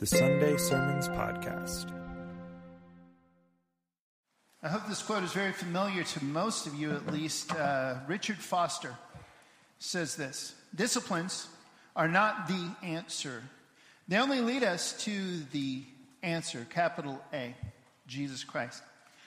the Sunday Sermons Podcast. I hope this quote is very familiar to most of you, at least. Uh, Richard Foster says this Disciplines are not the answer, they only lead us to the answer, capital A, Jesus Christ.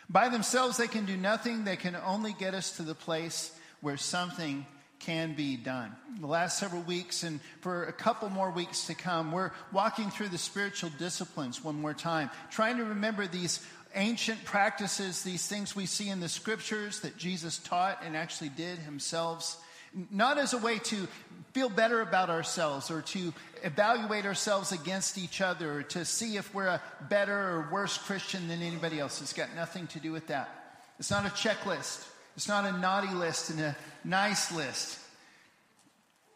By themselves, they can do nothing, they can only get us to the place where something can be done. The last several weeks, and for a couple more weeks to come, we're walking through the spiritual disciplines one more time, trying to remember these ancient practices, these things we see in the scriptures that Jesus taught and actually did himself, not as a way to feel better about ourselves or to evaluate ourselves against each other or to see if we're a better or worse Christian than anybody else. It's got nothing to do with that. It's not a checklist. It's not a naughty list and a nice list.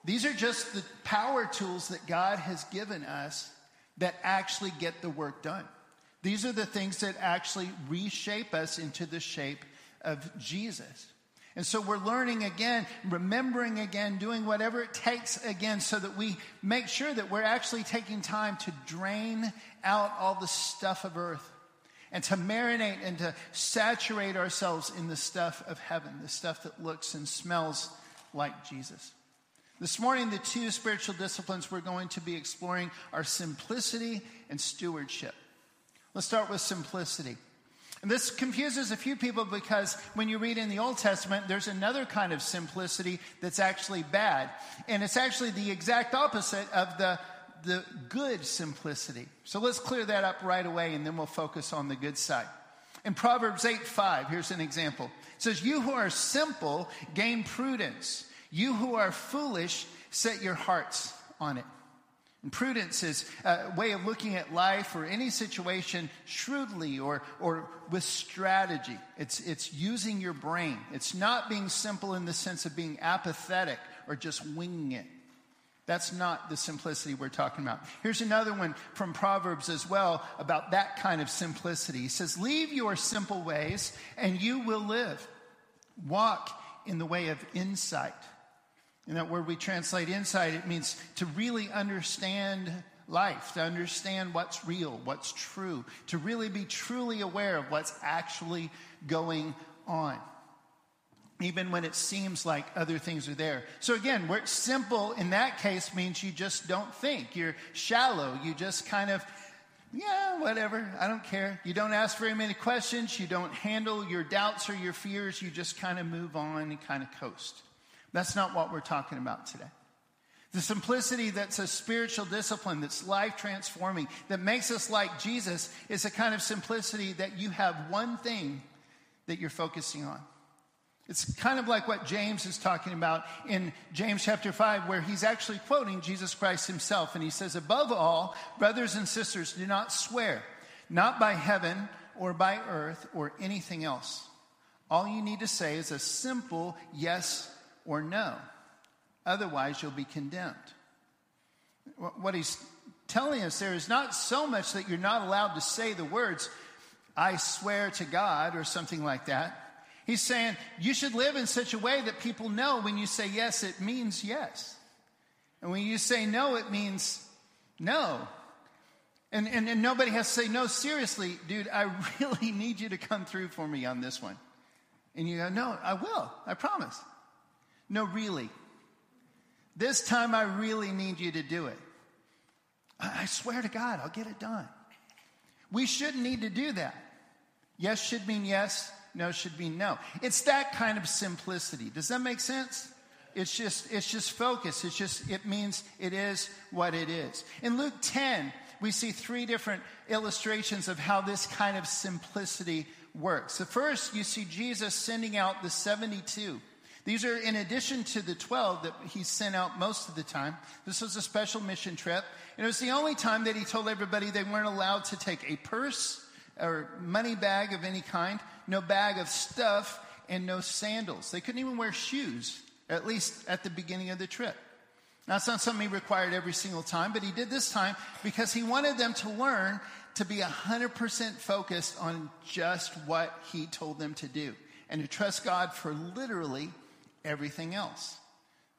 These are just the power tools that God has given us that actually get the work done. These are the things that actually reshape us into the shape of Jesus. And so we're learning again, remembering again, doing whatever it takes again so that we make sure that we're actually taking time to drain out all the stuff of earth and to marinate and to saturate ourselves in the stuff of heaven, the stuff that looks and smells like Jesus. This morning, the two spiritual disciplines we're going to be exploring are simplicity and stewardship. Let's start with simplicity. And this confuses a few people because when you read in the Old Testament, there's another kind of simplicity that's actually bad. And it's actually the exact opposite of the the good simplicity. So let's clear that up right away and then we'll focus on the good side. In Proverbs 8 5, here's an example. It says, You who are simple gain prudence. You who are foolish set your hearts on it. And prudence is a way of looking at life or any situation shrewdly or, or with strategy. It's, it's using your brain. It's not being simple in the sense of being apathetic or just winging it. That's not the simplicity we're talking about. Here's another one from Proverbs as well about that kind of simplicity. He says, Leave your simple ways and you will live. Walk in the way of insight. And that word we translate insight, it means to really understand life, to understand what's real, what's true, to really be truly aware of what's actually going on even when it seems like other things are there. So again, where simple in that case means you just don't think. You're shallow. You just kind of, yeah, whatever. I don't care. You don't ask very many questions. You don't handle your doubts or your fears. You just kind of move on and kind of coast. That's not what we're talking about today. The simplicity that's a spiritual discipline, that's life transforming, that makes us like Jesus, is a kind of simplicity that you have one thing that you're focusing on. It's kind of like what James is talking about in James chapter 5, where he's actually quoting Jesus Christ himself. And he says, Above all, brothers and sisters, do not swear, not by heaven or by earth or anything else. All you need to say is a simple yes or no. Otherwise, you'll be condemned. What he's telling us there is not so much that you're not allowed to say the words, I swear to God, or something like that. He's saying you should live in such a way that people know when you say yes, it means yes. And when you say no, it means no. And, and, and nobody has to say, no, seriously, dude, I really need you to come through for me on this one. And you go, no, I will, I promise. No, really. This time I really need you to do it. I swear to God, I'll get it done. We shouldn't need to do that. Yes should mean yes, no should be no. It's that kind of simplicity. Does that make sense? It's just, it's just focus. It's just, it means it is what it is. In Luke 10, we see three different illustrations of how this kind of simplicity works. The first, you see Jesus sending out the 72. These are in addition to the 12 that he sent out most of the time. This was a special mission trip. And it was the only time that he told everybody they weren't allowed to take a purse or money bag of any kind, no bag of stuff, and no sandals. They couldn't even wear shoes, at least at the beginning of the trip. Now, it's not something he required every single time, but he did this time because he wanted them to learn to be 100% focused on just what he told them to do and to trust God for literally everything else.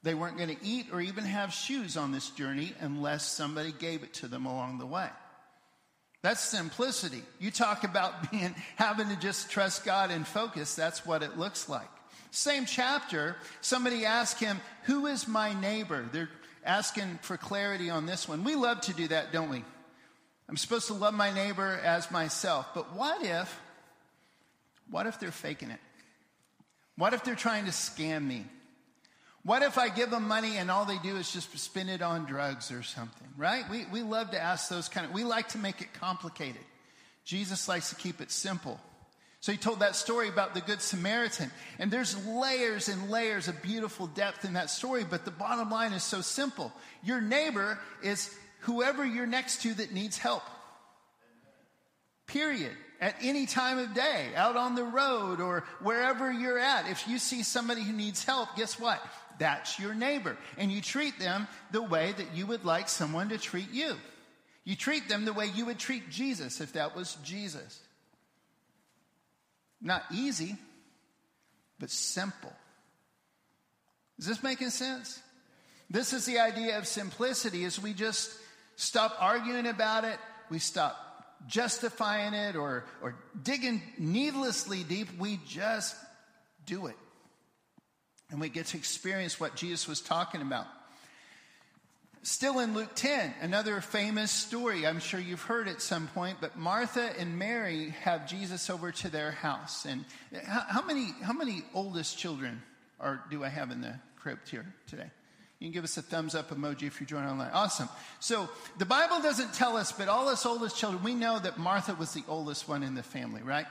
They weren't going to eat or even have shoes on this journey unless somebody gave it to them along the way. That's simplicity. You talk about being having to just trust God and focus. That's what it looks like. Same chapter, somebody asked him, Who is my neighbor? They're asking for clarity on this one. We love to do that, don't we? I'm supposed to love my neighbor as myself. But what if, what if they're faking it? What if they're trying to scam me? What if I give them money and all they do is just spend it on drugs or something, right? We, we love to ask those kind of, we like to make it complicated. Jesus likes to keep it simple. So he told that story about the Good Samaritan. And there's layers and layers of beautiful depth in that story, but the bottom line is so simple. Your neighbor is whoever you're next to that needs help. Period. At any time of day, out on the road or wherever you're at, if you see somebody who needs help, guess what? That's your neighbor. And you treat them the way that you would like someone to treat you. You treat them the way you would treat Jesus if that was Jesus. Not easy, but simple. Is this making sense? This is the idea of simplicity is we just stop arguing about it, we stop justifying it or, or digging needlessly deep, we just do it. And we get to experience what Jesus was talking about. Still in Luke 10, another famous story. I'm sure you've heard at some point, but Martha and Mary have Jesus over to their house. And how, how many, how many oldest children are, do I have in the crypt here today? You can give us a thumbs up emoji if you join online. Awesome. So the Bible doesn't tell us, but all us oldest children, we know that Martha was the oldest one in the family, right?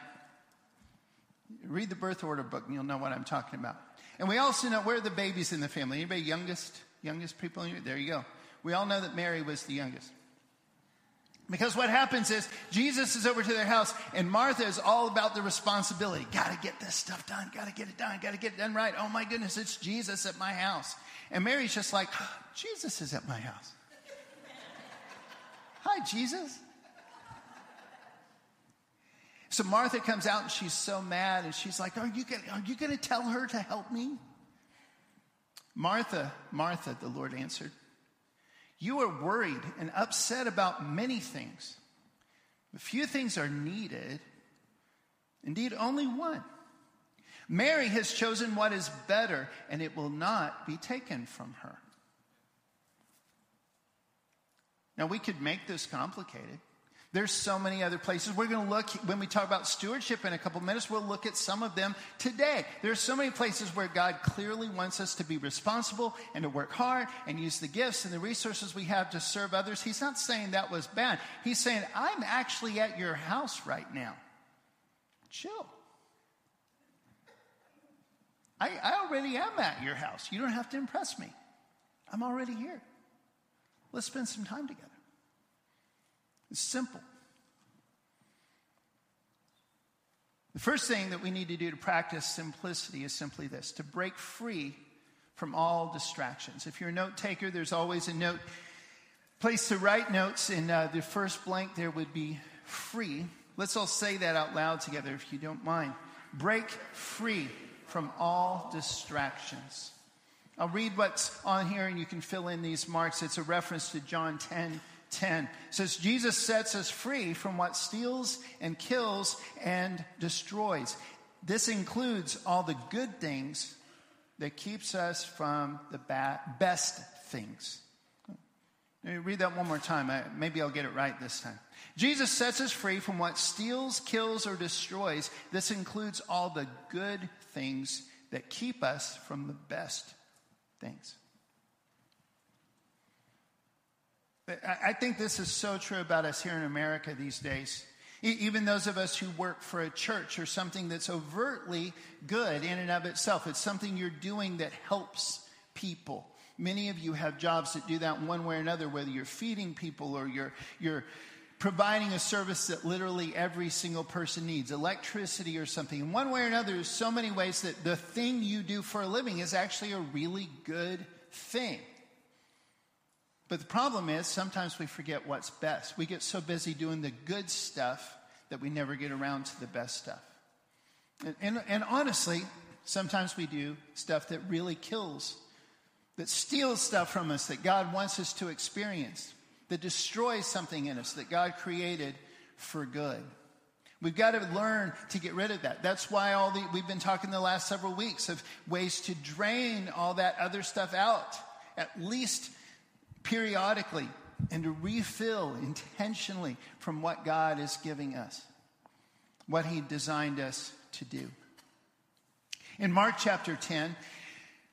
Read the birth order book and you'll know what I'm talking about. And we also know where are the babies in the family. Anybody youngest? Youngest people? There you go. We all know that Mary was the youngest. Because what happens is Jesus is over to their house and Martha is all about the responsibility. Got to get this stuff done. Got to get it done. Got to get it done right. Oh my goodness, it's Jesus at my house. And Mary's just like, Jesus is at my house. Hi, Jesus. So Martha comes out and she's so mad and she's like, Are you gonna, tell her to help me? Martha, Martha, the Lord answered, You are worried and upset about many things. A few things are needed, indeed, only one. Mary has chosen what is better, and it will not be taken from her. Now, we could make this complicated. There's so many other places. We're going to look, when we talk about stewardship in a couple minutes, we'll look at some of them today. There's so many places where God clearly wants us to be responsible and to work hard and use the gifts and the resources we have to serve others. He's not saying that was bad. He's saying, I'm actually at your house right now. Chill. I, I already am at your house. You don't have to impress me. I'm already here. Let's spend some time together. It's simple. The first thing that we need to do to practice simplicity is simply this to break free from all distractions. If you're a note taker, there's always a note place to write notes. In uh, the first blank, there would be free. Let's all say that out loud together if you don't mind. Break free from all distractions. I'll read what's on here and you can fill in these marks. It's a reference to John 10 10. Says, Jesus sets us free from what steals and kills and destroys. This includes all the good things that keeps us from the best things. Let me read that one more time. I, maybe I'll get it right this time. Jesus sets us free from what steals, kills, or destroys. This includes all the good things that keep us from the best things. I think this is so true about us here in America these days. Even those of us who work for a church or something that's overtly good in and of itself, it's something you're doing that helps people. Many of you have jobs that do that one way or another, whether you're feeding people or you're, you're providing a service that literally every single person needs, electricity or something. In one way or another, there's so many ways that the thing you do for a living is actually a really good thing. But the problem is sometimes we forget what's best. We get so busy doing the good stuff that we never get around to the best stuff. And, and, and, honestly, sometimes we do stuff that really kills, that steals stuff from us that God wants us to experience, that destroys something in us that God created for good. We've got to learn to get rid of that. That's why all the, we've been talking the last several weeks of ways to drain all that other stuff out, at least periodically, and to refill intentionally from what God is giving us, what He designed us to do. In Mark chapter 10,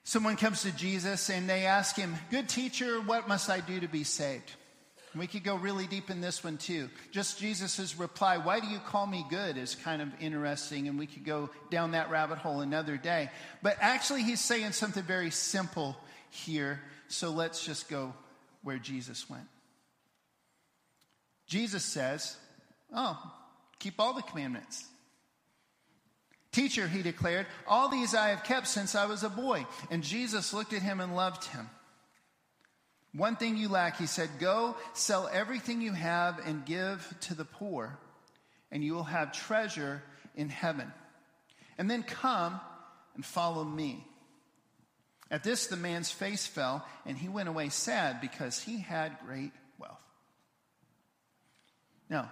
someone comes to Jesus and they ask him, Good teacher, what must I do to be saved? We could go really deep in this one too. Just Jesus' reply, Why do you call me good? is kind of interesting, and we could go down that rabbit hole another day. But actually, he's saying something very simple here. So let's just go where Jesus went. Jesus says, Oh, keep all the commandments. Teacher, he declared, all these I have kept since I was a boy. And Jesus looked at him and loved him. One thing you lack, he said, go sell everything you have and give to the poor, and you will have treasure in heaven. And then come and follow me. At this, the man's face fell, and he went away sad because he had great wealth. Now,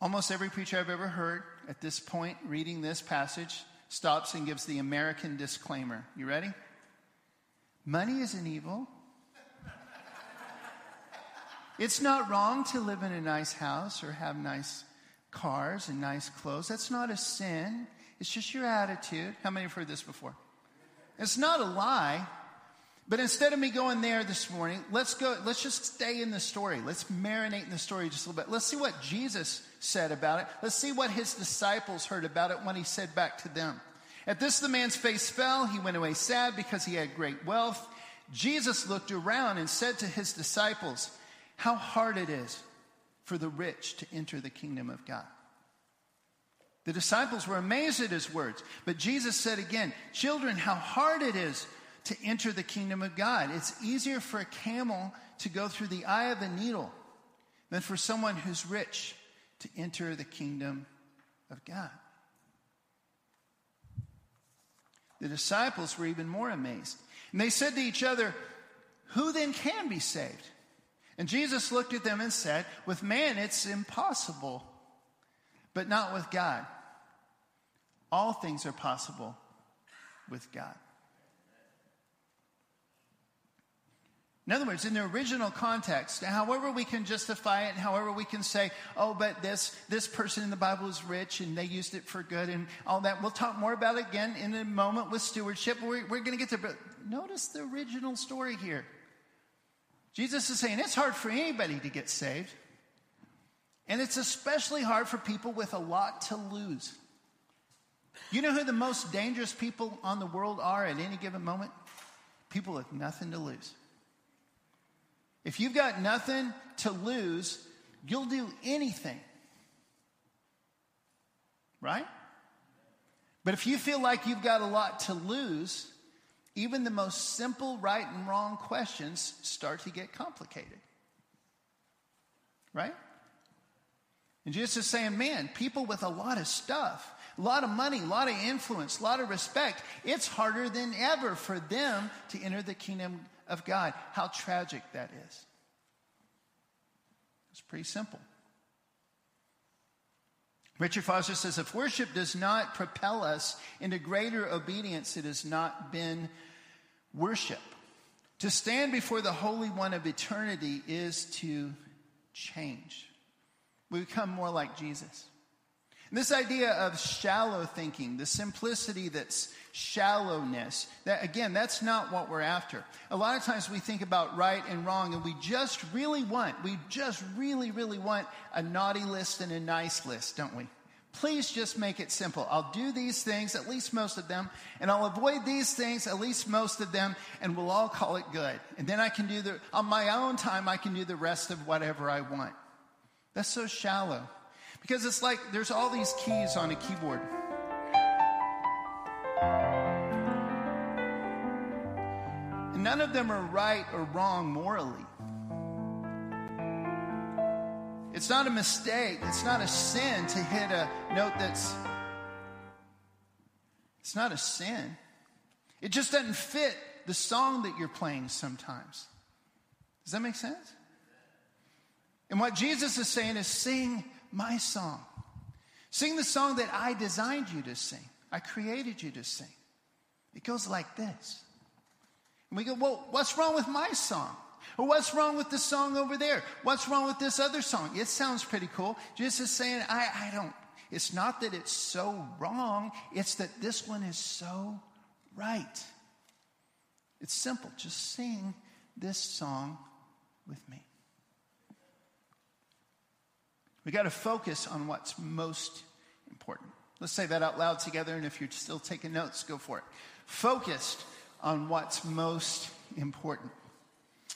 almost every preacher I've ever heard at this point, reading this passage, stops and gives the American disclaimer. You ready? Money isn't evil. It's not wrong to live in a nice house or have nice cars and nice clothes. That's not a sin. It's just your attitude. How many have heard this before? It's not a lie. But instead of me going there this morning, let's go, let's just stay in the story. Let's marinate in the story just a little bit. Let's see what Jesus said about it. Let's see what his disciples heard about it when he said back to them. At this, the man's face fell. He went away sad because he had great wealth. Jesus looked around and said to his disciples, How hard it is for the rich to enter the kingdom of God. The disciples were amazed at his words, but Jesus said again, Children, how hard it is to enter the kingdom of God. It's easier for a camel to go through the eye of a needle than for someone who's rich to enter the kingdom of God. The disciples were even more amazed. And they said to each other, Who then can be saved? And Jesus looked at them and said, With man it's impossible, but not with God. All things are possible with God. In other words, in the original context, however we can justify it, however we can say, oh, but this, this person in the Bible is rich and they used it for good and all that. We'll talk more about it again in a moment with stewardship. We're, we're going to get to, but notice the original story here. Jesus is saying it's hard for anybody to get saved. And it's especially hard for people with a lot to lose. You know who the most dangerous people on the world are at any given moment? People with nothing to lose. If you've got nothing to lose, you'll do anything. Right? But if you feel like you've got a lot to lose, even the most simple right and wrong questions start to get complicated. Right? And Jesus is saying, man, people with a lot of stuff, a lot of money, a lot of influence, a lot of respect, it's harder than ever for them to enter the kingdom of God. How tragic that is. It's pretty simple. Richard Foster says if worship does not propel us into greater obedience, it has not been worship. To stand before the Holy One of eternity is to change. We become more like Jesus. And this idea of shallow thinking, the simplicity that's shallowness, that again, that's not what we're after. A lot of times we think about right and wrong and we just really want, we just really, really want a naughty list and a nice list, don't we? Please just make it simple. I'll do these things, at least most of them, and I'll avoid these things, at least most of them, and we'll all call it good. And then I can do the, on my own time, I can do the rest of whatever I want. That's so shallow. Because it's like there's all these keys on a keyboard. And none of them are right or wrong morally. It's not a mistake. It's not a sin to hit a note that's. It's not a sin. It just doesn't fit the song that you're playing sometimes. Does that make sense? And what Jesus is saying is sing my song. Sing the song that I designed you to sing. I created you to sing. It goes like this. And we go, well, what's wrong with my song? Or what's wrong with the song over there? What's wrong with this other song? It sounds pretty cool. Jesus is saying, I, I don't, it's not that it's so wrong, it's that this one is so right. It's simple. Just sing this song with me. We got to focus on what's most important. Let's say that out loud together, and if you're still taking notes, go for it. Focused on what's most important.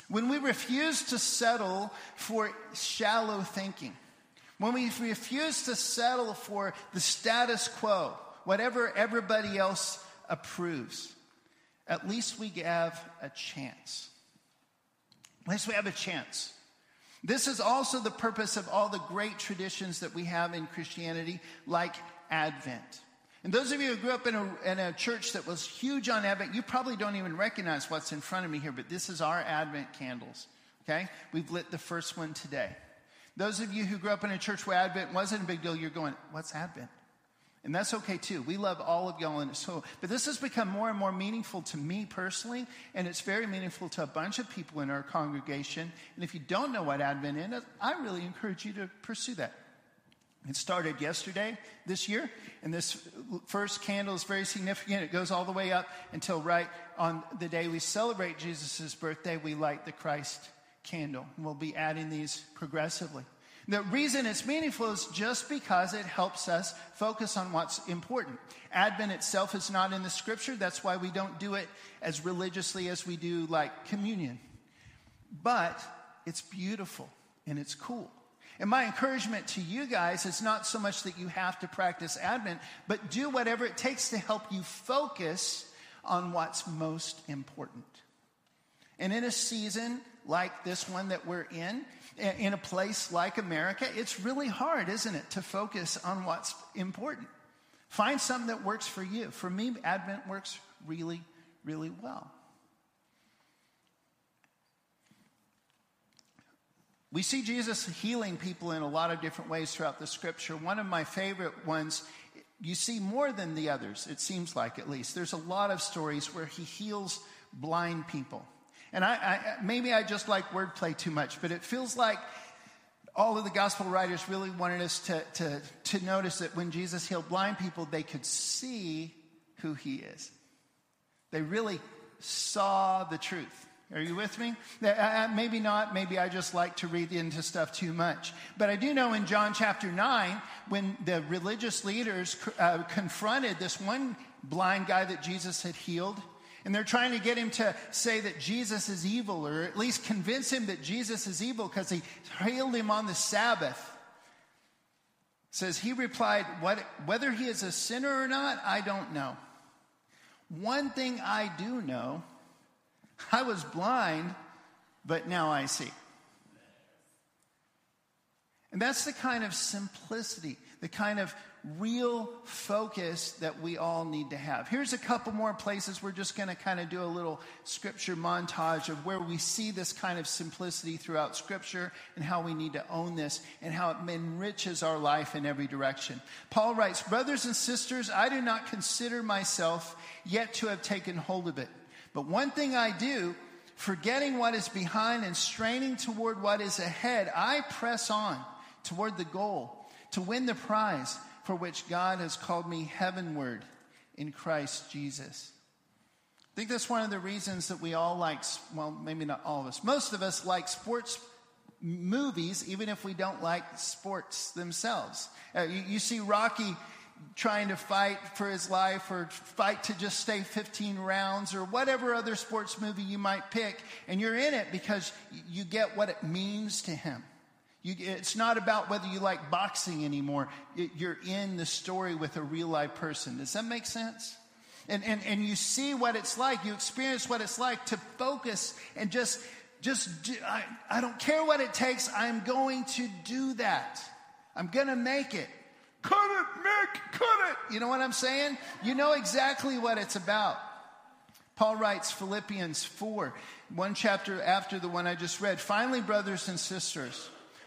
When we refuse to settle for shallow thinking, when we refuse to settle for the status quo, whatever everybody else approves, at least we have a chance. At least we have a chance. This is also the purpose of all the great traditions that we have in Christianity, like Advent. And those of you who grew up in a, in a church that was huge on Advent, you probably don't even recognize what's in front of me here, but this is our Advent candles. Okay? We've lit the first one today. Those of you who grew up in a church where Advent wasn't a big deal, you're going, what's Advent? And that's okay too. We love all of y'all and so but this has become more and more meaningful to me personally, and it's very meaningful to a bunch of people in our congregation. And if you don't know what Advent is, I really encourage you to pursue that. It started yesterday this year, and this first candle is very significant. It goes all the way up until right on the day we celebrate Jesus' birthday, we light the Christ candle. We'll be adding these progressively. The reason it's meaningful is just because it helps us focus on what's important. Advent itself is not in the scripture. That's why we don't do it as religiously as we do like communion. But it's beautiful and it's cool. And my encouragement to you guys is not so much that you have to practice Advent, but do whatever it takes to help you focus on what's most important. And in a season like this one that we're in, in a place like America, it's really hard, isn't it, to focus on what's important. Find something that works for you. For me, Advent works really, really well. We see Jesus healing people in a lot of different ways throughout the scripture. One of my favorite ones, you see more than the others, it seems like at least. There's a lot of stories where he heals blind people. And I, I, maybe I just like wordplay too much, but it feels like all of the gospel writers really wanted us to, to, to notice that when Jesus healed blind people, they could see who he is. They really saw the truth. Are you with me? Uh, uh, maybe not. Maybe I just like to read into stuff too much. But I do know in John chapter 9, when the religious leaders uh, confronted this one blind guy that Jesus had healed, and they're trying to get him to say that Jesus is evil, or at least convince him that Jesus is evil because he healed him on the Sabbath. It says he replied, what, Whether he is a sinner or not, I don't know. One thing I do know I was blind, but now I see. And that's the kind of simplicity, the kind of real focus that we all need to have. Here's a couple more places we're just going to kind of do a little scripture montage of where we see this kind of simplicity throughout scripture and how we need to own this and how it enriches our life in every direction. Paul writes, Brothers and sisters, I do not consider myself yet to have taken hold of it. But one thing I do, forgetting what is behind and straining toward what is ahead, I press on toward the goal to win the prize for which God has called me heavenward in Christ Jesus. I think that's one of the reasons that we all like, well, maybe not all of us, most of us like sports movies, even if we don't like sports themselves. Uh, you, you see Rocky trying to fight for his life or fight to just stay 15 rounds or whatever other sports movie you might pick, and you're in it because you get what it means to him. You, it's not about whether you like boxing anymore. You're in the story with a real life person. Does that make sense? And, and, and you see what it's like. You experience what it's like to focus and just, just do, I, I don't care what it takes. I'm going to do that. I'm going to make it. Cut it, Mick, cut it. You know what I'm saying? You know exactly what it's about. Paul writes Philippians 4, one chapter after the one I just read. Finally, brothers and sisters,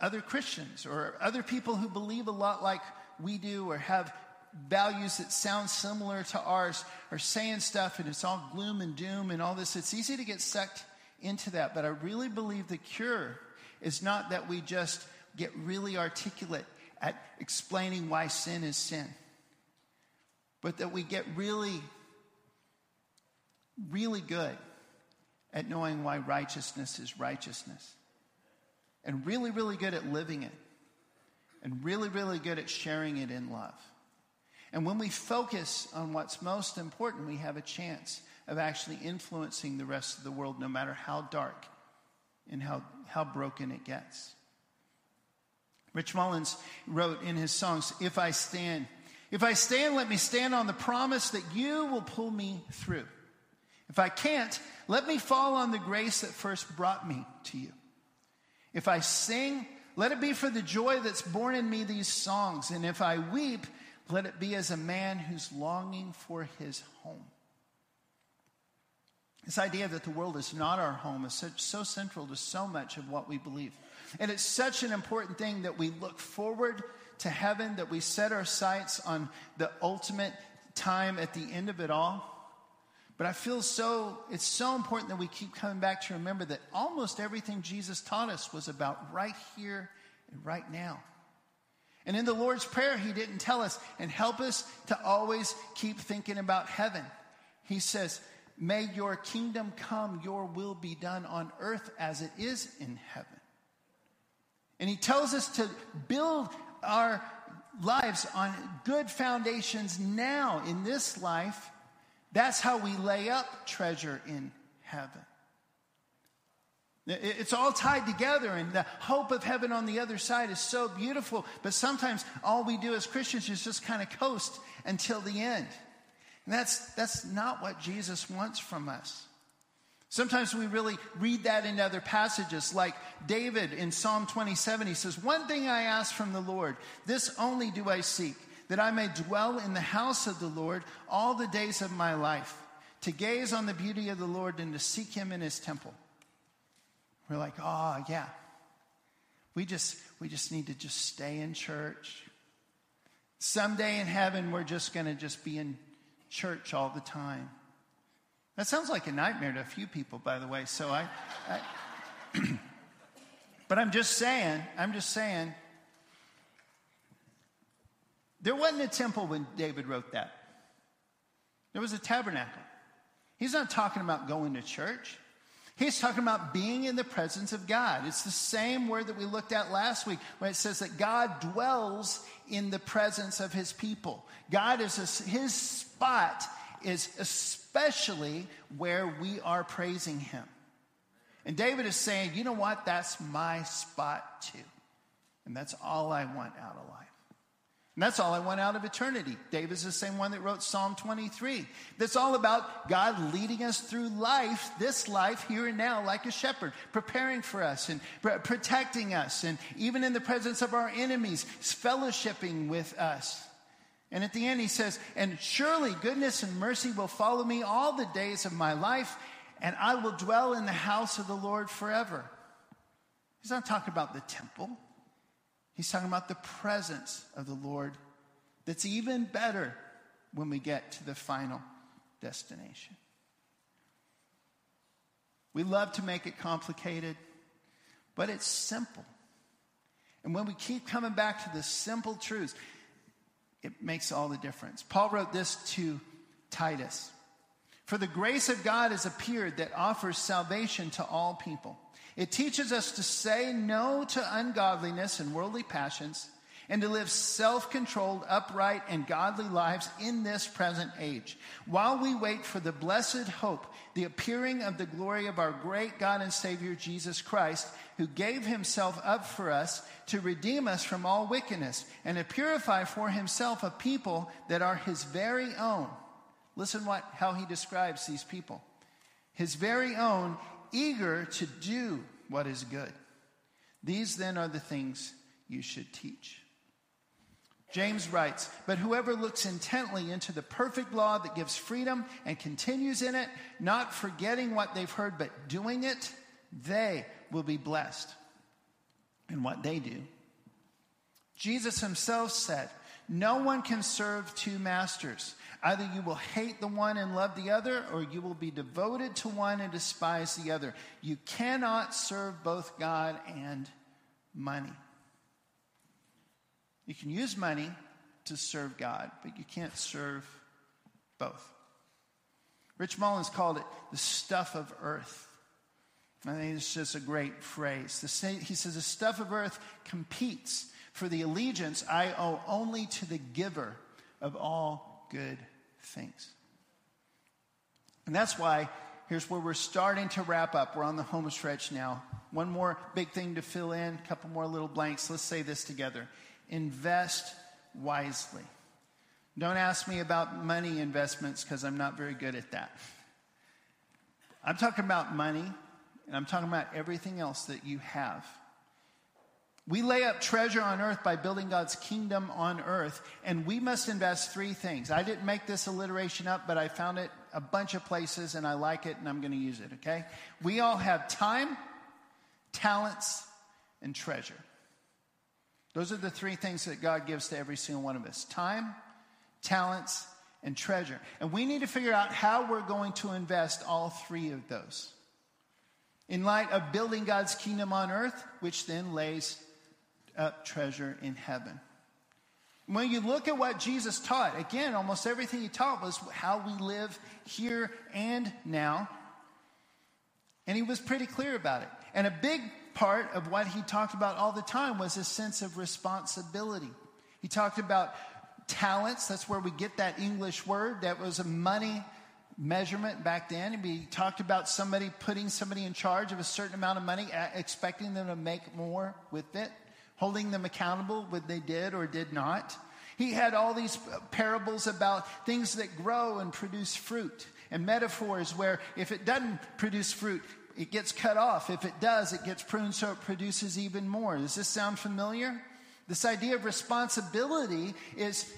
other Christians or other people who believe a lot like we do or have values that sound similar to ours are saying stuff and it's all gloom and doom and all this, it's easy to get sucked into that. But I really believe the cure is not that we just get really articulate at explaining why sin is sin, but that we get really, really good at knowing why righteousness is righteousness and really, really good at living it, and really, really good at sharing it in love. And when we focus on what's most important, we have a chance of actually influencing the rest of the world, no matter how dark and how, how broken it gets. Rich Mullins wrote in his songs, If I stand, if I stand, let me stand on the promise that you will pull me through. If I can't, let me fall on the grace that first brought me to you. If I sing, let it be for the joy that's born in me these songs. And if I weep, let it be as a man who's longing for his home. This idea that the world is not our home is so, so central to so much of what we believe. And it's such an important thing that we look forward to heaven, that we set our sights on the ultimate time at the end of it all. But I feel so, it's so important that we keep coming back to remember that almost everything Jesus taught us was about right here and right now. And in the Lord's Prayer, He didn't tell us and help us to always keep thinking about heaven. He says, May your kingdom come, your will be done on earth as it is in heaven. And He tells us to build our lives on good foundations now in this life that's how we lay up treasure in heaven. It's all tied together, and the hope of heaven on the other side is so beautiful. But sometimes all we do as Christians is just kind of coast until the end. And that's, that's not what Jesus wants from us. Sometimes we really read that in other passages, like David in Psalm 27. He says, One thing I ask from the Lord, this only do I seek that I may dwell in the house of the Lord all the days of my life, to gaze on the beauty of the Lord and to seek him in his temple. We're like, oh, yeah. We just, we just need to just stay in church. Someday in heaven, we're just going to just be in church all the time. That sounds like a nightmare to a few people, by the way. So I, I but I'm just saying, I'm just saying, there wasn't a temple when David wrote that, there was a tabernacle. He's not talking about going to church. He's talking about being in the presence of God. It's the same word that we looked at last week when it says that God dwells in the presence of his people. God is a, his spot is especially where we are praising him. And David is saying, you know what? That's my spot too. And that's all I want out of life. And that's all I want out of eternity. David's the same one that wrote Psalm 23. That's all about God leading us through life, this life here and now, like a shepherd, preparing for us and protecting us, and even in the presence of our enemies, fellowshipping with us. And at the end, he says, And surely goodness and mercy will follow me all the days of my life, and I will dwell in the house of the Lord forever. He's not talking about the temple. He's talking about the presence of the Lord that's even better when we get to the final destination. We love to make it complicated, but it's simple. And when we keep coming back to the simple truths, it makes all the difference. Paul wrote this to Titus For the grace of God has appeared that offers salvation to all people it teaches us to say no to ungodliness and worldly passions and to live self controlled, upright, and godly lives in this present age, while we wait for the blessed hope, the appearing of the glory of our great God and Savior Jesus Christ, who gave himself up for us to redeem us from all wickedness and to purify for himself a people that are his very own. Listen what how he describes these people. His very own, eager to do what is good. These then are the things you should teach. James writes, But whoever looks intently into the perfect law that gives freedom and continues in it, not forgetting what they've heard, but doing it, they will be blessed in what they do. Jesus himself said, No one can serve two masters. Either you will hate the one and love the other, or you will be devoted to one and despise the other. You cannot serve both God and money. You can use money to serve God, but you can't serve both. Rich Mullins called it the stuff of earth. I think it's just a great phrase. he says, The stuff of earth competes for the allegiance I owe only to the giver of all good things. And that's why here's where we're starting to wrap up. We're on the home stretch now. One more big thing to fill in, a couple more little blanks. Let's say this together invest wisely. Don't ask me about money investments because I'm not very good at that. I'm talking about money, and I'm talking about everything else that you have. We lay up treasure on earth by building God's kingdom on earth, and we must invest three things. I didn't make this alliteration up, but I found it a bunch of places, and I like it, and I'm going to use it, okay? We all have time, talents, and treasure. Those are the three things that God gives to every single one of us time, talents, and treasure. And we need to figure out how we're going to invest all three of those. In light of building God's kingdom on earth, which then lays up treasure in heaven. When you look at what Jesus taught, again, almost everything he taught was how we live here and now. And he was pretty clear about it. And a big part of what he talked about all the time was a sense of responsibility. He talked about talents. That's where we get that English word. That was a money measurement back then. And we talked about somebody putting somebody in charge of a certain amount of money, expecting them to make more with it, holding them accountable what they did or did not. He had all these parables about things that grow and produce fruit and metaphors where if it doesn't produce fruit, it gets cut off. If it does, it gets pruned so it produces even more. Does this sound familiar? This idea of responsibility is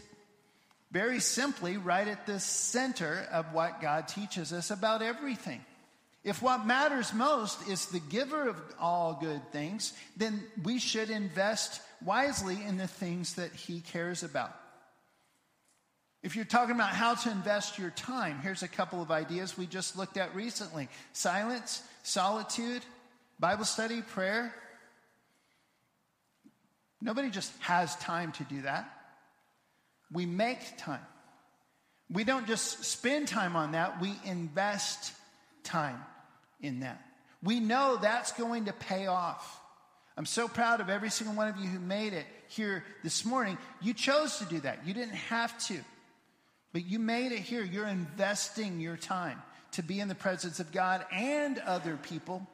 very simply right at the center of what God teaches us about everything. If what matters most is the giver of all good things, then we should invest wisely in the things that he cares about. If you're talking about how to invest your time, here's a couple of ideas we just looked at recently silence, solitude, Bible study, prayer. Nobody just has time to do that. We make time. We don't just spend time on that, we invest time in that. We know that's going to pay off. I'm so proud of every single one of you who made it here this morning. You chose to do that, you didn't have to. But you made it here. You're investing your time to be in the presence of God and other people.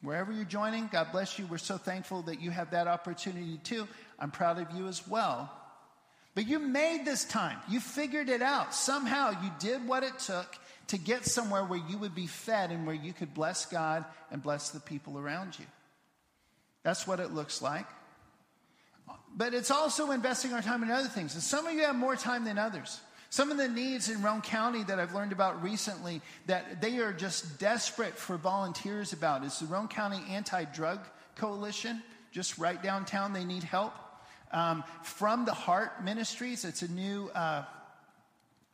Wherever you're joining, God bless you. We're so thankful that you have that opportunity too. I'm proud of you as well. But you made this time. You figured it out. Somehow you did what it took to get somewhere where you would be fed and where you could bless God and bless the people around you. That's what it looks like. But it's also investing our time in other things. And some of you have more time than others. Some of the needs in Roane County that I've learned about recently that they are just desperate for volunteers about is the Roane County Anti Drug Coalition, just right downtown. They need help. Um, from the Heart Ministries, it's a new uh,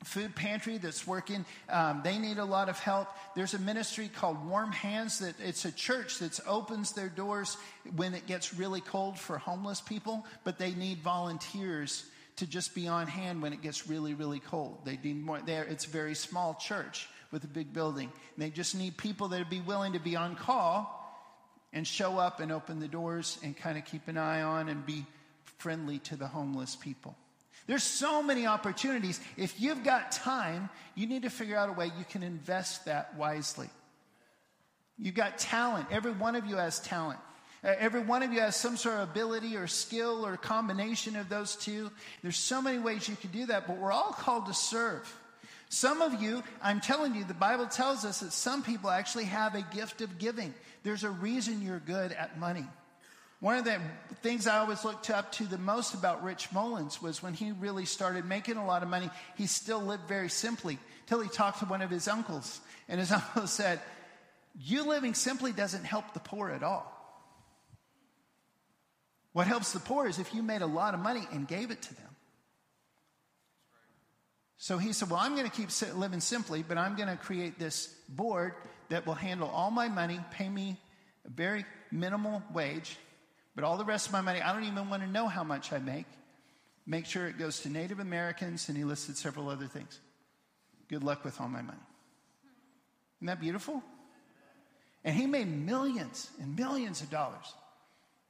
food pantry that's working. Um, they need a lot of help. There's a ministry called Warm Hands that it's a church that opens their doors when it gets really cold for homeless people, but they need volunteers to just be on hand when it gets really, really cold. They need more there. It's a very small church with a big building. They just need people that would be willing to be on call and show up and open the doors and kind of keep an eye on and be friendly to the homeless people. There's so many opportunities. If you've got time, you need to figure out a way you can invest that wisely. You've got talent. Every one of you has talent. Uh, every one of you has some sort of ability or skill or combination of those two. There's so many ways you can do that, but we're all called to serve. Some of you, I'm telling you, the Bible tells us that some people actually have a gift of giving. There's a reason you're good at money. One of the things I always looked up to the most about Rich Mullins was when he really started making a lot of money, he still lived very simply till he talked to one of his uncles. And his uncle said, You living simply doesn't help the poor at all. What helps the poor is if you made a lot of money and gave it to them. So he said, Well, I'm going to keep living simply, but I'm going to create this board that will handle all my money, pay me a very minimal wage, but all the rest of my money, I don't even want to know how much I make. Make sure it goes to Native Americans, and he listed several other things. Good luck with all my money. Isn't that beautiful? And he made millions and millions of dollars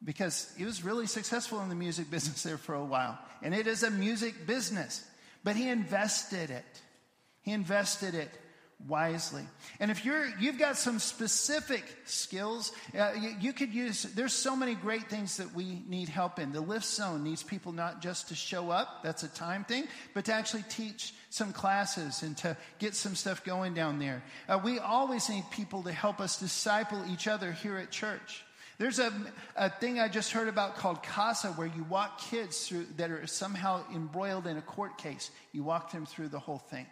because he was really successful in the music business there for a while. And it is a music business, but he invested it. He invested it wisely. And if you're you've got some specific skills, uh, you, you, could use. There's so many great things that we need help in. The lift zone needs people not just to show up. That's a time thing, but to actually teach some classes and to get some stuff going down there. Uh, we always need people to help us disciple each other here at church. There's a, a thing I just heard about called CASA, where you walk kids through that are somehow embroiled in a court case. You walk them through the whole thing.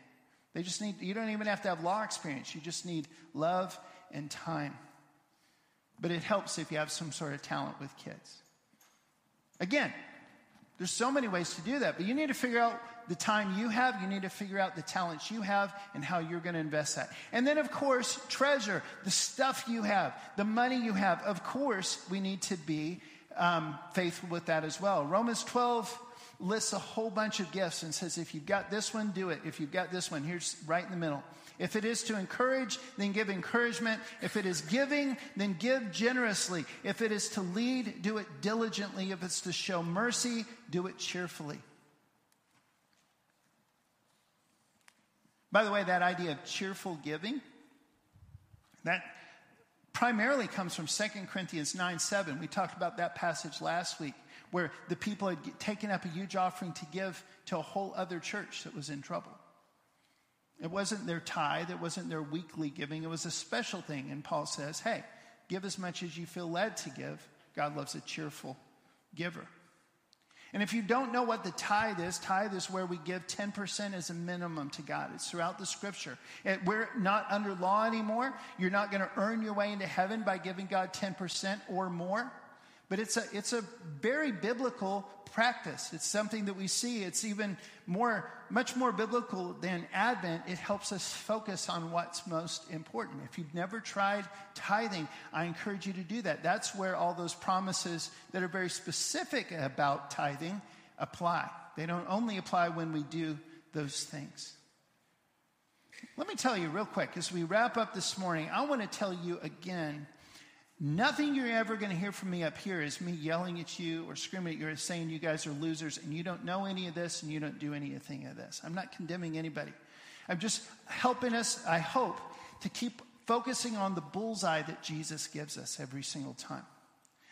They just need, you don't even have to have law experience. You just need love and time. But it helps if you have some sort of talent with kids. Again, there's so many ways to do that, but you need to figure out the time you have, you need to figure out the talents you have and how you're going to invest that. And then, of course, treasure the stuff you have, the money you have. Of course, we need to be um, faithful with that as well. Romans 12 lists a whole bunch of gifts and says, if you've got this one, do it. If you've got this one, here's right in the middle. If it is to encourage, then give encouragement. If it is giving, then give generously. If it is to lead, do it diligently. If it's to show mercy, do it cheerfully. By the way, that idea of cheerful giving, that primarily comes from 2 Corinthians 9 7. We talked about that passage last week where the people had taken up a huge offering to give to a whole other church that was in trouble. It wasn't their tithe, it wasn't their weekly giving, it was a special thing. And Paul says, hey, give as much as you feel led to give. God loves a cheerful giver. And if you don't know what the tithe is, tithe is where we give 10% as a minimum to God. It's throughout the scripture. And we're not under law anymore. You're not going to earn your way into heaven by giving God 10% or more. But it's a, it's a very biblical practice. It's something that we see. It's even more, much more biblical than Advent. It helps us focus on what's most important. If you've never tried tithing, I encourage you to do that. That's where all those promises that are very specific about tithing apply. They don't only apply when we do those things. Let me tell you real quick as we wrap up this morning, I want to tell you again Nothing you're ever going to hear from me up here is me yelling at you or screaming at you or saying you guys are losers and you don't know any of this and you don't do anything of this. I'm not condemning anybody. I'm just helping us, I hope, to keep focusing on the bullseye that Jesus gives us every single time.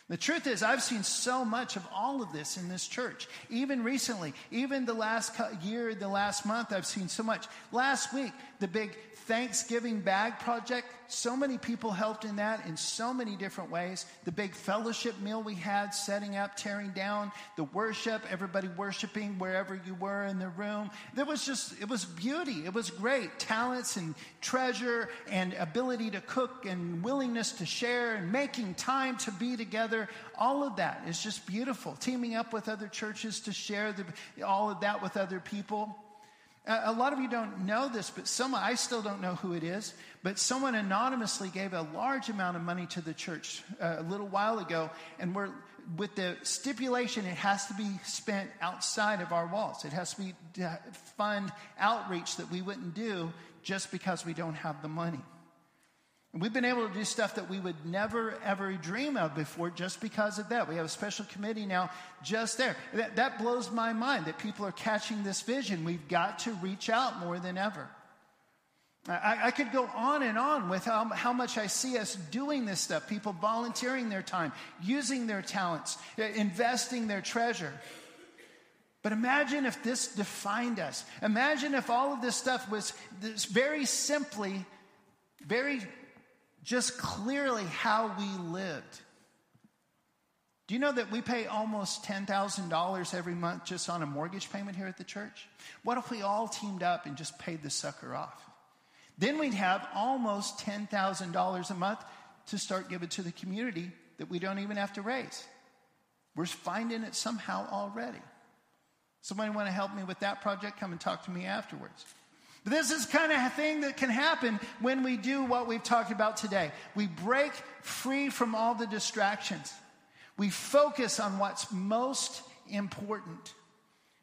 The truth is, I've seen so much of all of this in this church. Even recently, even the last year, the last month, I've seen so much. Last week, the big Thanksgiving bag project, so many people helped in that in so many different ways. The big fellowship meal we had, setting up, tearing down, the worship, everybody worshiping wherever you were in the room. There was just, it was beauty. It was great. Talents and treasure and ability to cook and willingness to share and making time to be together. All of that is just beautiful. Teaming up with other churches to share the, all of that with other people. A lot of you don't know this, but someone, I still don't know who it is, but someone anonymously gave a large amount of money to the church uh, a little while ago, and we're, with the stipulation it has to be spent outside of our walls. It has to be to fund outreach that we wouldn't do just because we don't have the money. We've been able to do stuff that we would never, ever dream of before just because of that. We have a special committee now just there. That, that blows my mind that people are catching this vision. We've got to reach out more than ever. I, I could go on and on with how, how much I see us doing this stuff people volunteering their time, using their talents, uh, investing their treasure. But imagine if this defined us. Imagine if all of this stuff was this very simply, very just clearly how we lived. Do you know that we pay almost $10,000 every month just on a mortgage payment here at the church? What if we all teamed up and just paid the sucker off? Then we'd have almost $10,000 a month to start giving to the community that we don't even have to raise. We're finding it somehow already. Somebody want to help me with that project? Come and talk to me afterwards. But this is kind of thing that can happen when we do what we've talked about today. We break free from all the distractions. We focus on what's most important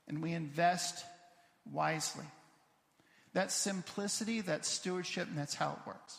and we invest wisely. That's simplicity, that's stewardship, and that's how it works.